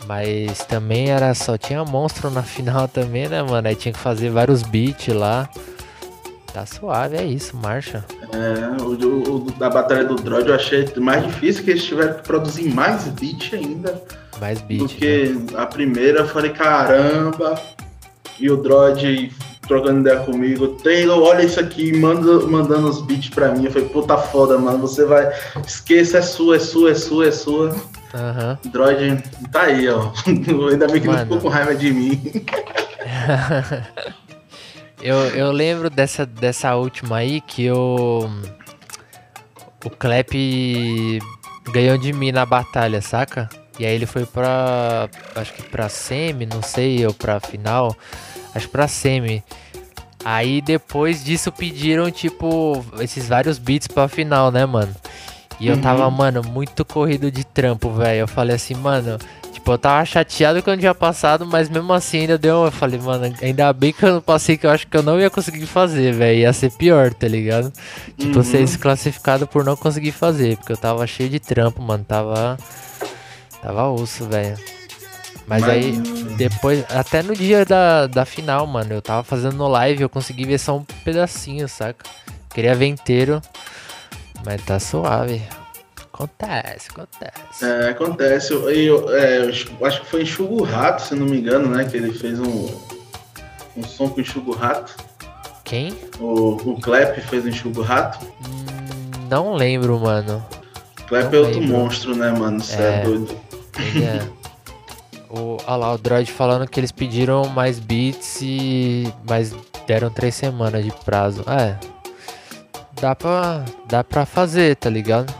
Mas também era só tinha monstro na final também, né, mano? Aí tinha que fazer vários beats lá. Tá suave, é isso, marcha. É, o, o, da batalha do Droid eu achei mais difícil que eles tiveram que produzir mais beat ainda. Mais beat. Do que né? a primeira, eu falei, caramba. E o Droid trocando ideia comigo, Taylor, olha isso aqui, manda, mandando os beats pra mim. Eu falei, puta foda, mano, você vai. Esqueça, é sua, é sua, é sua, é sua. Uhum. Droid, tá aí, ó. Ainda bem que mano. não ficou com raiva de mim. Eu, eu lembro dessa, dessa última aí que o. O Klep ganhou de mim na batalha, saca? E aí ele foi pra. Acho que pra semi, não sei, ou pra final. Acho pra semi. Aí depois disso pediram, tipo, esses vários beats pra final, né, mano? E eu tava, uhum. mano, muito corrido de trampo, velho. Eu falei assim, mano, Tipo, eu tava chateado que eu não tinha passado, mas mesmo assim ainda deu. Eu falei, mano, ainda bem que eu não passei, que eu acho que eu não ia conseguir fazer, velho. Ia ser pior, tá ligado? Tipo, uhum. ser desclassificado por não conseguir fazer, porque eu tava cheio de trampo, mano. Tava. Tava osso, velho. Mas, mas, aí, depois, até no dia da, da final, mano, eu tava fazendo no live, eu consegui ver só um pedacinho, saca? Queria ver inteiro, mas tá suave. Acontece, acontece. É, acontece. Eu, eu, é, eu, acho que foi Enxugo Rato, se não me engano, né? Que ele fez um, um som com Enxugo Rato. Quem? O, o Klep fez Enxugo Rato. Hum, não lembro, mano. Klep é outro monstro, né, mano? Você é, é doido. É. o, olha lá, o Droid falando que eles pediram mais beats e. Mas deram três semanas de prazo. É. Dá pra, dá pra fazer, tá ligado?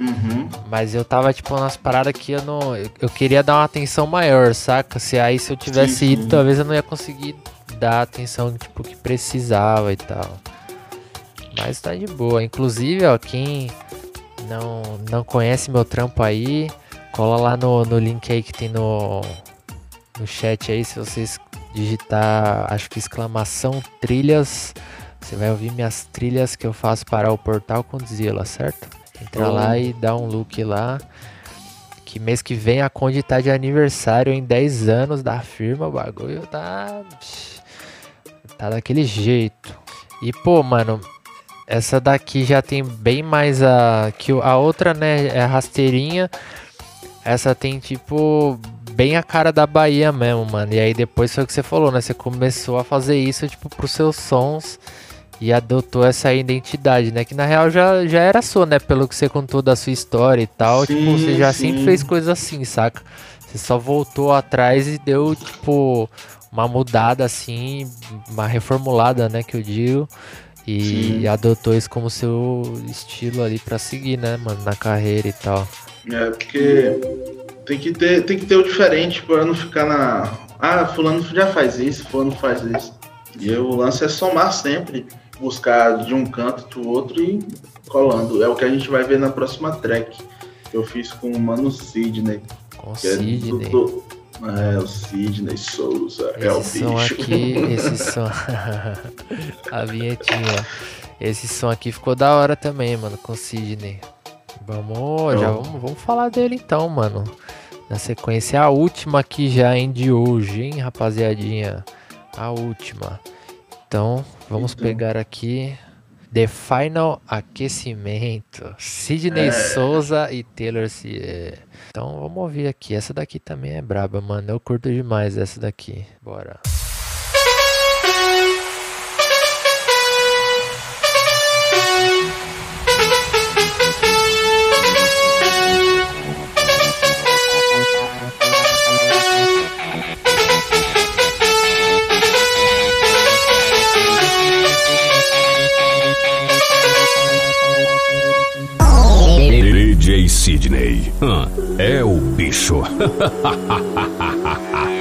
Uhum. Mas eu tava, tipo, nas paradas que eu não. Eu queria dar uma atenção maior, saca? Se aí se eu tivesse sim, ido, sim. talvez eu não ia conseguir dar a atenção tipo, que precisava e tal. Mas tá de boa. Inclusive, ó, quem não, não conhece meu trampo aí, cola lá no, no link aí que tem no, no chat aí. Se vocês digitar, acho que exclamação trilhas, você vai ouvir minhas trilhas que eu faço para o portal Condzilla, certo? Entra lá e dá um look lá. Que mês que vem a Conde tá de aniversário em 10 anos da firma. O bagulho tá. Tá daquele jeito. E pô, mano, essa daqui já tem bem mais a. que A outra, né? É rasteirinha. Essa tem tipo. Bem a cara da Bahia mesmo, mano. E aí depois foi o que você falou, né? Você começou a fazer isso, tipo, pros seus sons e adotou essa identidade, né? Que na real já, já era sua, né? Pelo que você contou da sua história e tal. Sim, tipo, você já sim. sempre fez coisas assim, saca? Você só voltou atrás e deu, tipo, uma mudada assim, uma reformulada, né? Que eu digo. E sim. adotou isso como seu estilo ali para seguir, né, mano? Na carreira e tal. É, porque tem que ter, tem que ter o diferente para não ficar na. Ah, fulano já faz isso, fulano faz isso. E o lance é somar sempre buscar de um canto do outro e colando. É o que a gente vai ver na próxima track que eu fiz com o Mano Sidney. Com o Sidney. É, do, é, o Sidney Souza. Esse é o som bicho. aqui, esse som. a vinhetinha. Esse som aqui ficou da hora também, mano, com o Sidney. Vamos, já então. vamos, vamos falar dele então, mano. Na sequência, a última que já é de hoje, hein, rapaziadinha? A última. Então, vamos então. pegar aqui The Final Aquecimento. Sidney é. Souza e Taylor Swift. Então, vamos ouvir aqui. Essa daqui também é braba, mano. Eu curto demais essa daqui. Bora. DJ Sidney. Ah, é o bicho.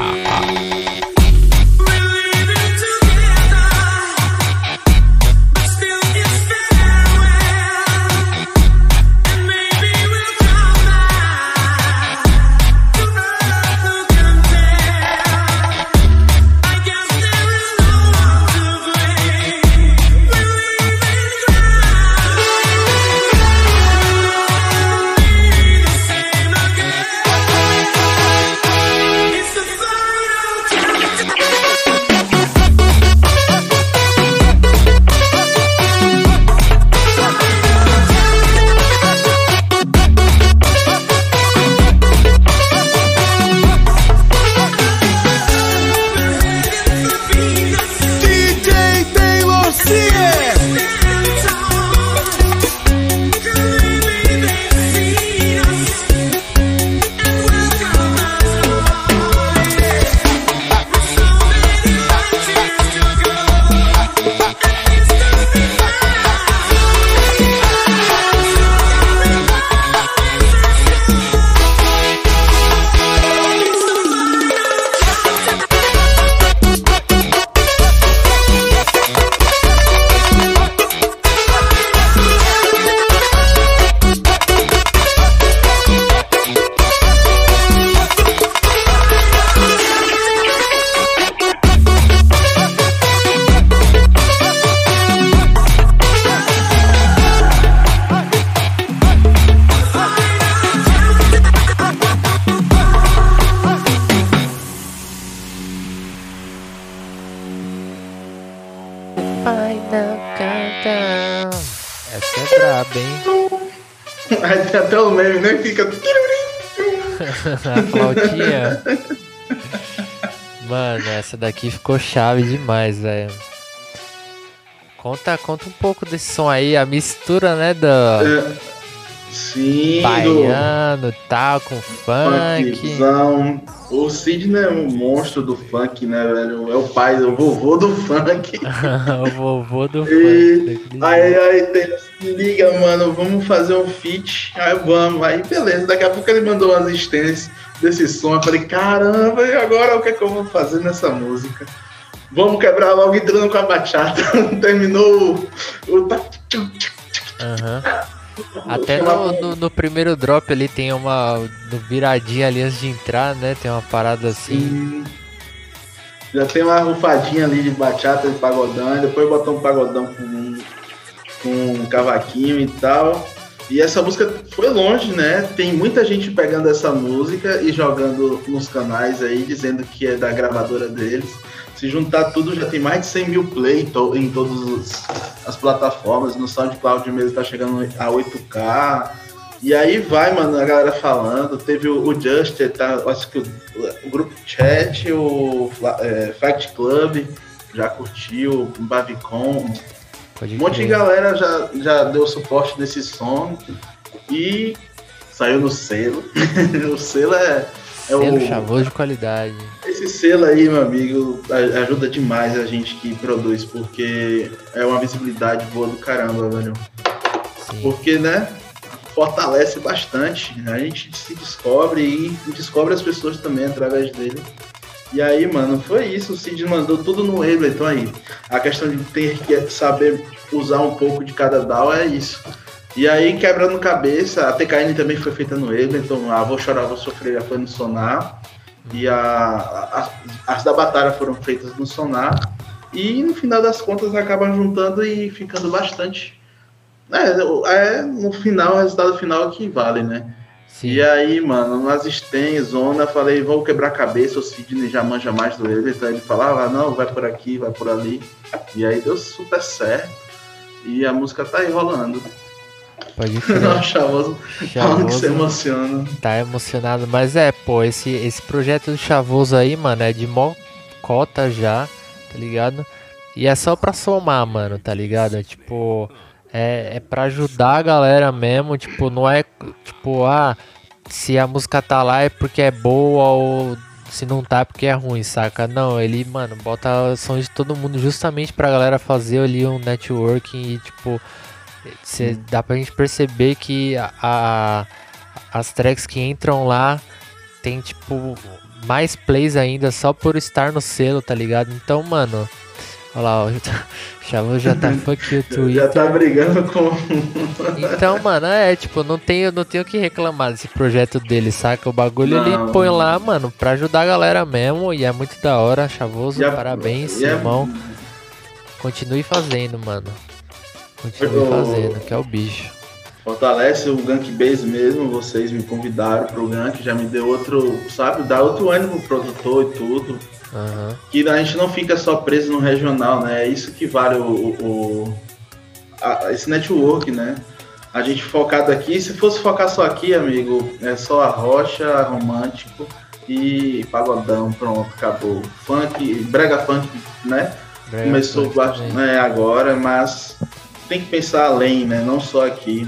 Essa daqui ficou chave demais, velho. Conta, conta um pouco desse som aí, a mistura, né, da... É. Sim, baiano tal, com funk. Funkzão. O Sidney é um monstro do funk, né, velho? É o pai, o vovô do funk. o vovô do e... funk. Aí, aí tem, liga, mano, vamos fazer um feat. Aí vamos, aí beleza. Daqui a pouco ele mandou umas extensões desse som. Eu falei, caramba, e agora o que é que eu vou fazer nessa música? Vamos quebrar logo entrando com a bachata. Terminou o. Uhum. Até no, no, no, primeiro drop ali tem uma no viradinha ali antes de entrar, né? Tem uma parada assim. Já tem uma rufadinha ali de bachata, de pagodão, e depois botou um pagodão com, com um cavaquinho e tal. E essa música foi longe, né? Tem muita gente pegando essa música e jogando nos canais aí, dizendo que é da gravadora deles. Se juntar tudo, já tem mais de 100 mil play em todas as plataformas. No SoundCloud mesmo tá chegando a 8K. E aí vai, mano, a galera falando. Teve o, o Juster, tá, acho que o, o grupo Chat, o é, Fact Club já curtiu, o Bavicon, Pode um monte de galera já, já deu suporte nesse som e saiu no selo. o selo é. É selo o chavoso de qualidade. Esse selo aí, meu amigo, ajuda demais a gente que produz, porque é uma visibilidade boa do caramba, velho. Sim. Porque, né? Fortalece bastante. A gente se descobre e descobre as pessoas também através dele. E aí, mano, foi isso. O Cid mandou tudo no Ableton aí. A questão de ter que saber usar um pouco de cada DAO é isso. E aí, quebrando cabeça, a TKN também foi feita no Ableton. A Vou Chorar, Vou Sofrer já foi no Sonar. E a, a, as da Batalha foram feitas no Sonar. E no final das contas acabam juntando e ficando bastante. É, é no final, o resultado final é que vale, né? Sim. E aí, mano, nas Sten, zona, falei, vou quebrar a cabeça, o Sidney já manja mais do ele, então ele falava, ah, não, vai por aqui, vai por ali. E aí deu super certo. E a música tá aí rolando. Pode crer. Não, Chavoso, Chavoso que se emociona. Tá emocionado, mas é, pô, esse, esse projeto do Chavoso aí, mano, é de mó cota já, tá ligado? E é só pra somar, mano, tá ligado? É tipo, é, é pra ajudar a galera mesmo, tipo, não é tipo, ah, se a música tá lá é porque é boa ou se não tá é porque é ruim, saca? Não, ele, mano, bota sons de todo mundo justamente pra galera fazer ali um networking e, tipo, cê, dá pra gente perceber que a, a, as tracks que entram lá tem, tipo, mais plays ainda só por estar no selo, tá ligado? Então, mano, olha lá, o Chavo já tá fuck o Twitter. Já tá brigando com. então, mano, é tipo, não tenho, não tenho o que reclamar desse projeto dele, saca? O bagulho não. ele põe lá, mano, pra ajudar a galera mesmo e é muito da hora, Chavoso, já, parabéns, irmão. Continue fazendo, mano. Continue fazendo, que é o bicho. Fortalece o Gank Base mesmo, vocês me convidaram pro Gank, já me deu outro, sabe, dá outro ânimo pro produtor e tudo. Uhum. Que a gente não fica só preso no regional, né? É isso que vale o, o a, esse network, né? A gente focado aqui, se fosse focar só aqui, amigo, é só a rocha, romântico e pagodão, pronto, acabou. Funk, brega funk, né? Brega Começou funk, né, agora, mas tem que pensar além, né? Não só aqui.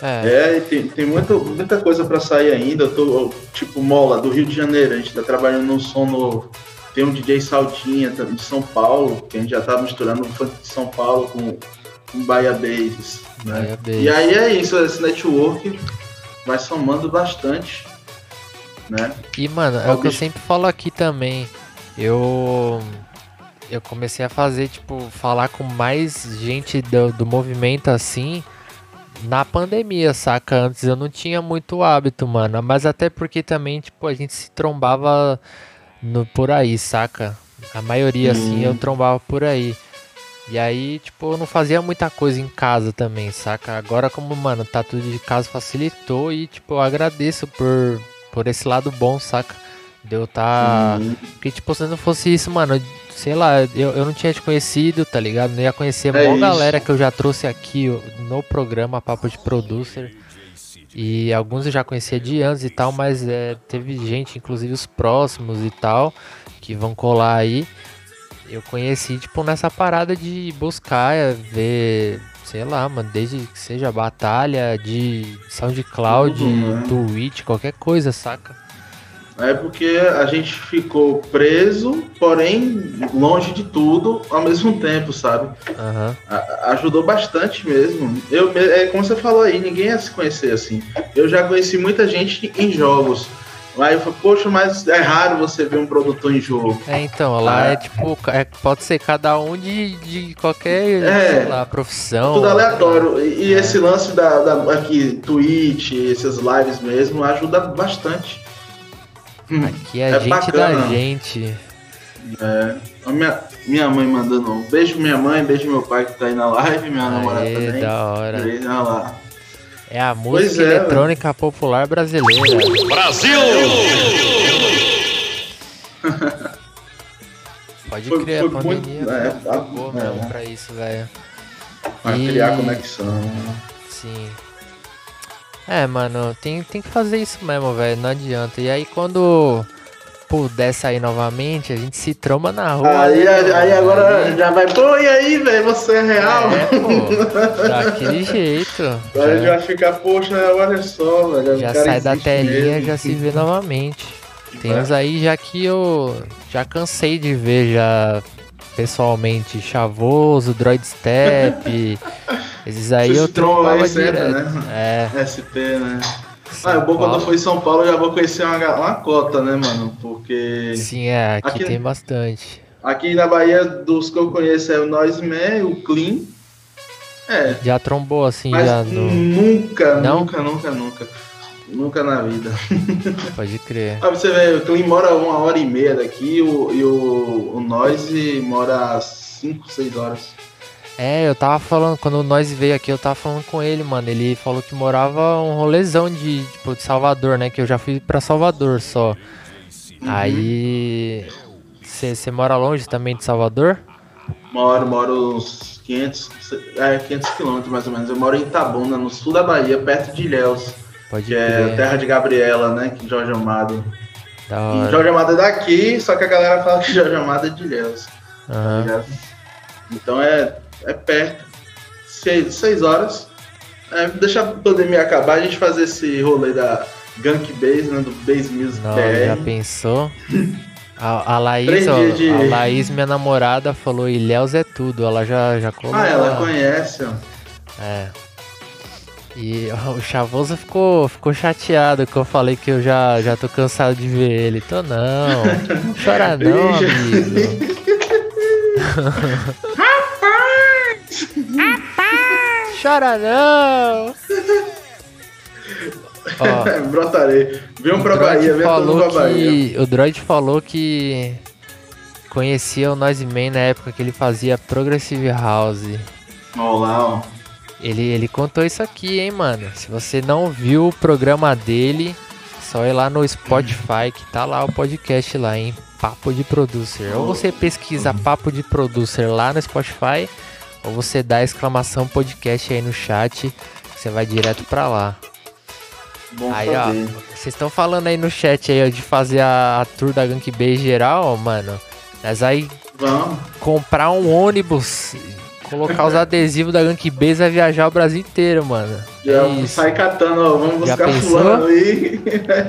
É, é tem, tem muita, muita coisa para sair ainda. Eu tô, tipo, Mola, do Rio de Janeiro. A gente tá trabalhando num som novo. Tem um DJ Saltinha de São Paulo, que a gente já tá misturando o funk de São Paulo com, com Bahia Bases. Né? E aí é isso, esse network vai somando bastante. Né? E, mano, é o que eu sempre falo aqui também. Eu eu comecei a fazer, tipo, falar com mais gente do, do movimento assim na pandemia, saca? Antes eu não tinha muito hábito, mano. Mas até porque também, tipo, a gente se trombava no, por aí, saca? A maioria, hum. assim, eu trombava por aí. E aí, tipo, eu não fazia muita coisa em casa também, saca? Agora, como, mano, tá tudo de casa, facilitou e, tipo, eu agradeço por, por esse lado bom, saca? De eu tá. Hum. Porque, tipo, se não fosse isso, mano, sei lá, eu, eu não tinha te conhecido, tá ligado? Não ia conhecer é uma galera que eu já trouxe aqui no programa Papo de Producer. E alguns eu já conhecia de antes e tal, mas é, teve gente, inclusive os próximos e tal, que vão colar aí. Eu conheci, tipo, nessa parada de buscar, é, ver, sei lá, mano, desde que seja batalha de SoundCloud, uhum, Twitch, qualquer coisa, saca? É porque a gente ficou preso, porém longe de tudo ao mesmo tempo, sabe? Uhum. A, ajudou bastante mesmo. Eu, é como você falou aí, ninguém ia se conhecer assim. Eu já conheci muita gente em jogos. Aí eu falei, poxa, mas é raro você ver um produtor em jogo. É, então, lá ah. é tipo, é, pode ser cada um de, de qualquer é, lá, profissão. Tudo aleatório. E, é. esse lance da, da aqui, Twitch, essas lives mesmo, ajuda bastante. Aqui é, é gente bacana. da gente. É. A minha, minha mãe mandando um beijo minha mãe, beijo meu pai que tá aí na live, minha Aê, namorada também. da hora. Beijo lá. É a música é, eletrônica popular brasileira. Brasil! Pode foi, crer, foi a pandemia muito, é, tá, mesmo é. pra isso, velho. Pra e... criar conexão. Sim. É, mano, tem, tem que fazer isso mesmo, velho. Não adianta. E aí quando puder sair novamente, a gente se tromba na rua. Aí, né, aí, aí agora já vai, pô, e aí, velho, você é real? É, pô, daquele jeito. Agora já, já vai ficar, poxa, olha só, velho. Já sai da telinha, mesmo. já se vê novamente. Tem uns aí já que eu já cansei de ver já pessoalmente. Chavoso, Droid Step. esses aí Vocês eu trombava direto. Né? É. SP, né? São ah, é bom quando eu for em São Paulo, eu já vou conhecer uma, uma cota, né, mano? Porque. Sim, é, aqui, aqui, tem bastante. Aqui na Bahia, dos que eu conheço é o Noise Man, o Clean. É. Já trombou assim, Mas já no... Nunca, Não? nunca, nunca, nunca. Nunca na vida. Pode crer. Ah, você vê, o Clean mora uma hora e meia daqui o, e o, o Noise mora cinco, seis horas. É, eu tava falando, quando nós veio aqui, eu tava falando com ele, mano. Ele falou que morava um rolezão de, tipo, de Salvador, né? Que eu já fui pra Salvador só. Uhum. Aí. Você mora longe também de Salvador? Moro, moro uns 500, é, 500 quilômetros mais ou menos. Eu moro em Itabuna, no sul da Bahia, perto de Ilhéus. Pode que é crer. é terra de Gabriela, né? Que Jorge Amado. Da hora. Jorge Amado é daqui, só que a galera fala que Jorge Amado é de Ilhéus. Uhum. Então é é perto, seis, seis horas. É, deixa a pandemia acabar, a gente fazer esse rolê da Gank Base, né, do Base Music Não, BR. Já pensou? A, a Laís, ó, de... a Laís, minha namorada, falou Ilhéus é tudo, ela já, já colocou. Ah, ela conhece, ó. É. E o Chavoso ficou, ficou chateado que eu falei que eu já, já tô cansado de ver ele. Tô não. Chora não, amigo. Rapaz! Rapaz! Chora não! Ó, Brotarei. Vem pra Bahia, vem falou pra Bahia. Que, o Droid falou que conhecia o Noise Man na época que ele fazia Progressive House. Olá, ó. Ele, ele contou isso aqui, hein, mano. Se você não viu o programa dele, só ir lá no Spotify, que tá lá o podcast lá, hein? Papo de Producer. Ou você pesquisa Papo de Producer lá no Spotify, ou você dá exclamação podcast aí no chat, você vai direto pra lá. Bom aí, saber. ó, vocês estão falando aí no chat aí ó, de fazer a, a tour da Gank Bay geral, ó, mano. Nós aí Vamos. comprar um ônibus, colocar os adesivos da Gank Bay e vai viajar o Brasil inteiro, mano. Já É sai catando, ó. Vamos Já buscar pensou? fulano aí.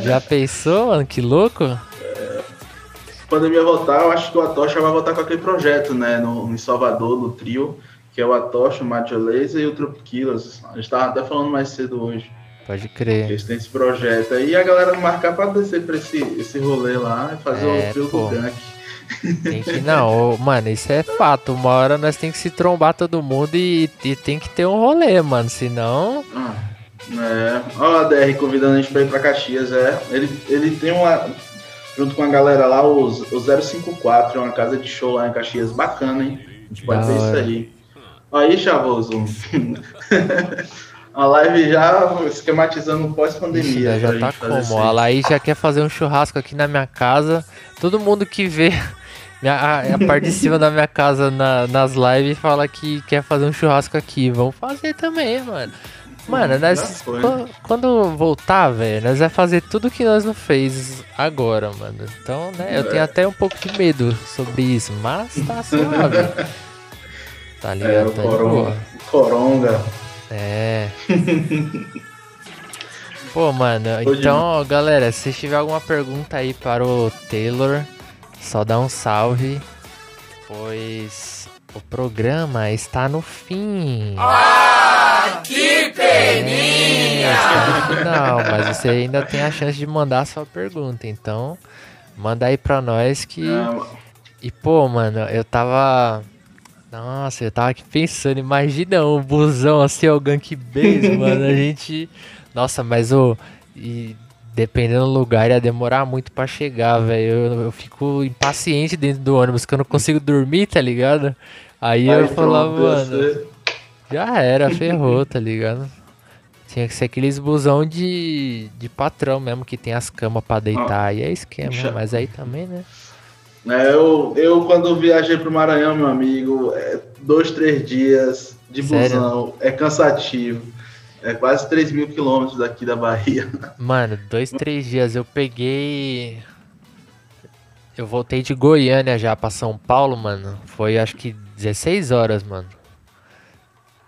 Já pensou, mano? Que louco? Se a pandemia voltar, eu acho que o Atocha vai voltar com aquele projeto, né? No, em Salvador, no trio, que é o Atocha, o Macho Laser e o Troop Killers. A gente tava até falando mais cedo hoje. Pode crer. Eles têm esse projeto aí, e a galera marcar pra descer pra esse, esse rolê lá e fazer É, o do gank. Tem que, não, mano, isso é fato. Uma hora nós tem que se trombar todo mundo e, e tem que ter um rolê, mano. Senão. Ah, é. Ó, a DR convidando a gente pra ir pra Caxias, é. Ele, ele tem uma. Junto com a galera lá, os, o 054, é uma casa de show lá em Caxias. Bacana, hein? A gente pode ver isso aí. Aí, Chavoso. a live já esquematizando o pós-pandemia. né, já tá como? A aí. Laís já quer fazer um churrasco aqui na minha casa. Todo mundo que vê a, a parte de cima da minha casa na- nas lives fala que quer fazer um churrasco aqui. Vamos fazer também, mano. Mano, já nós, quando, quando voltar, velho, nós vai fazer tudo que nós não fez agora, mano. Então, né, eu É. tenho até um pouco de medo sobre isso, mas tá suave. Tá É, ligado? o Tá coronga. Coronga. É. Pô, mano, Pode então, ó, galera, se tiver alguma pergunta aí para o Taylor, só dá um salve, pois o programa está no fim. Que É, está no final, mas você ainda tem a chance de mandar a sua pergunta, então manda aí pra nós que. Ah, E pô, mano, eu tava. Nossa, eu tava aqui pensando, imagina um busão assim, o Gank Base, mano, a gente. Nossa, mas o. E dependendo do lugar ia demorar muito pra chegar, velho. Eu, eu fico impaciente dentro do ônibus, que eu não consigo dormir, tá ligado? Aí eu Aí falava, mano. você- Já era, ferrou, tá ligado? Tinha que ser aqueles busão de, de patrão mesmo, que tem as camas pra deitar. Aí é esquema, Puxa. mas aí também, né? É, eu, eu, quando viajei pro Maranhão, meu amigo, é dois, três dias de Sério? busão, é cansativo. É quase 3 mil quilômetros daqui da Bahia. Mano, dois, três dias eu peguei. Eu voltei de Goiânia já pra São Paulo, mano. Foi acho que 16 horas, mano.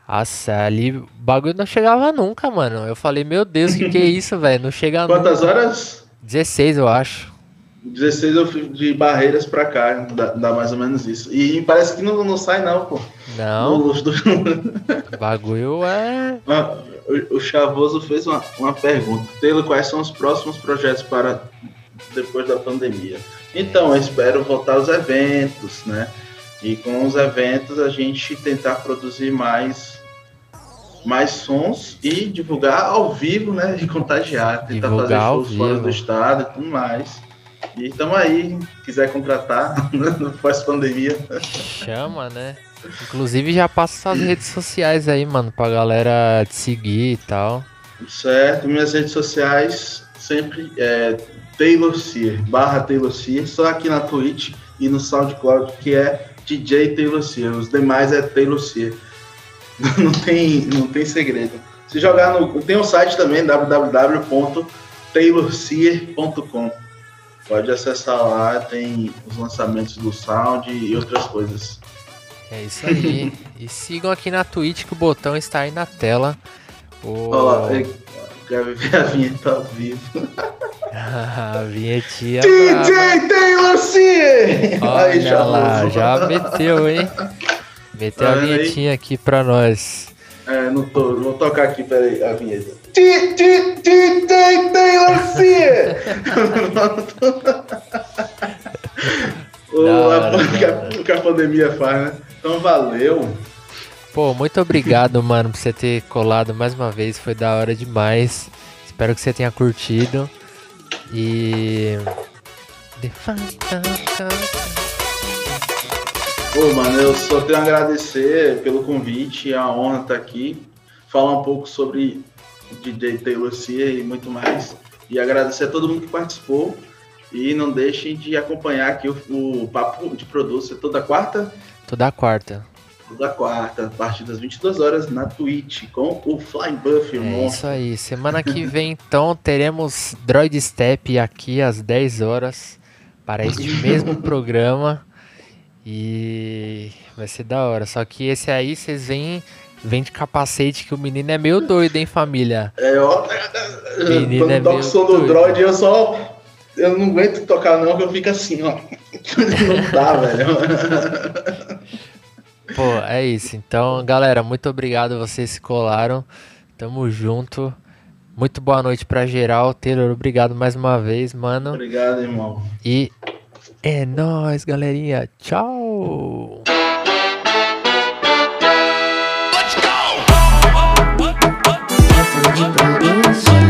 Nossa, ali o bagulho não chegava nunca, mano. Eu falei, meu Deus, que que é isso, velho? Não chega Quantas nunca. horas? 16, eu acho. 16 eu fui de Barreiras pra cá, dá, dá mais ou menos isso. E parece que não, não sai não, pô. Não, No- do- o bagulho é. O, o Chavoso fez uma, uma pergunta. Taylor, quais são os próximos projetos para depois da pandemia? Então, eu espero voltar aos eventos, né? E com os eventos a gente tentar produzir mais mais sons e divulgar ao vivo, né? E contagiar, tentar Divulgar fazer shows fora do estado e tudo mais. E estamos aí, quiser contratar no pós-pandemia. Chama, né? Inclusive já passa suas redes sociais aí, mano, pra galera te seguir e tal. Certo, minhas redes sociais sempre é Taylor Sear, barra Taylor Sear, só aqui na Twitch e no SoundCloud que é DJ Taylor Sear, os demais é Taylor Sear. Não tem, não tem segredo. Se jogar no. Tem um site também, www.taylorsear.com. Pode acessar lá, tem os lançamentos do Sound e outras coisas. É isso aí. e sigam aqui na Twitch que o botão está aí na tela. O... Ó, eu quero ver a vinheta ao vivo. a vinhetinha. DJ Taylor Sear! Aí, Olha lá, já meteu, hein? Meteu a Olha aí. vinhetinha aqui pra nós. É, não tô. Vou tocar aqui, peraí, a vinheta. Ti, tem, Lancia! O que a pandemia faz, né? Então valeu. Pô, muito obrigado, mano, por você ter colado mais uma vez. Foi da hora demais. Espero que você tenha curtido. E. Pô, mano, eu só tenho a agradecer pelo convite. É uma honra estar aqui. Falar um pouco sobre DJ Taylor Cia e muito mais. E agradecer a todo mundo que participou. E não deixem de acompanhar aqui o, o Papo de Produção toda quarta? Toda quarta. Toda quarta, a partir das 22 horas na Twitch, com o Flying Buff. É isso aí. Semana que vem, então, teremos Droid Step aqui às 10 horas para este mesmo programa. E vai ser da hora. Só que esse aí vocês vêm vem de capacete que o menino é meio doido, hein, família? É, ó. Menino quando é toco o som do droid, eu só eu não aguento tocar não, que eu fico assim, ó. não dá, velho. Pô, é isso. Então, galera, muito obrigado vocês se colaram. Tamo junto. Muito boa noite pra geral. Taylor, obrigado mais uma vez, mano. Obrigado, irmão. E é nóis, galerinha. Tchau. de província.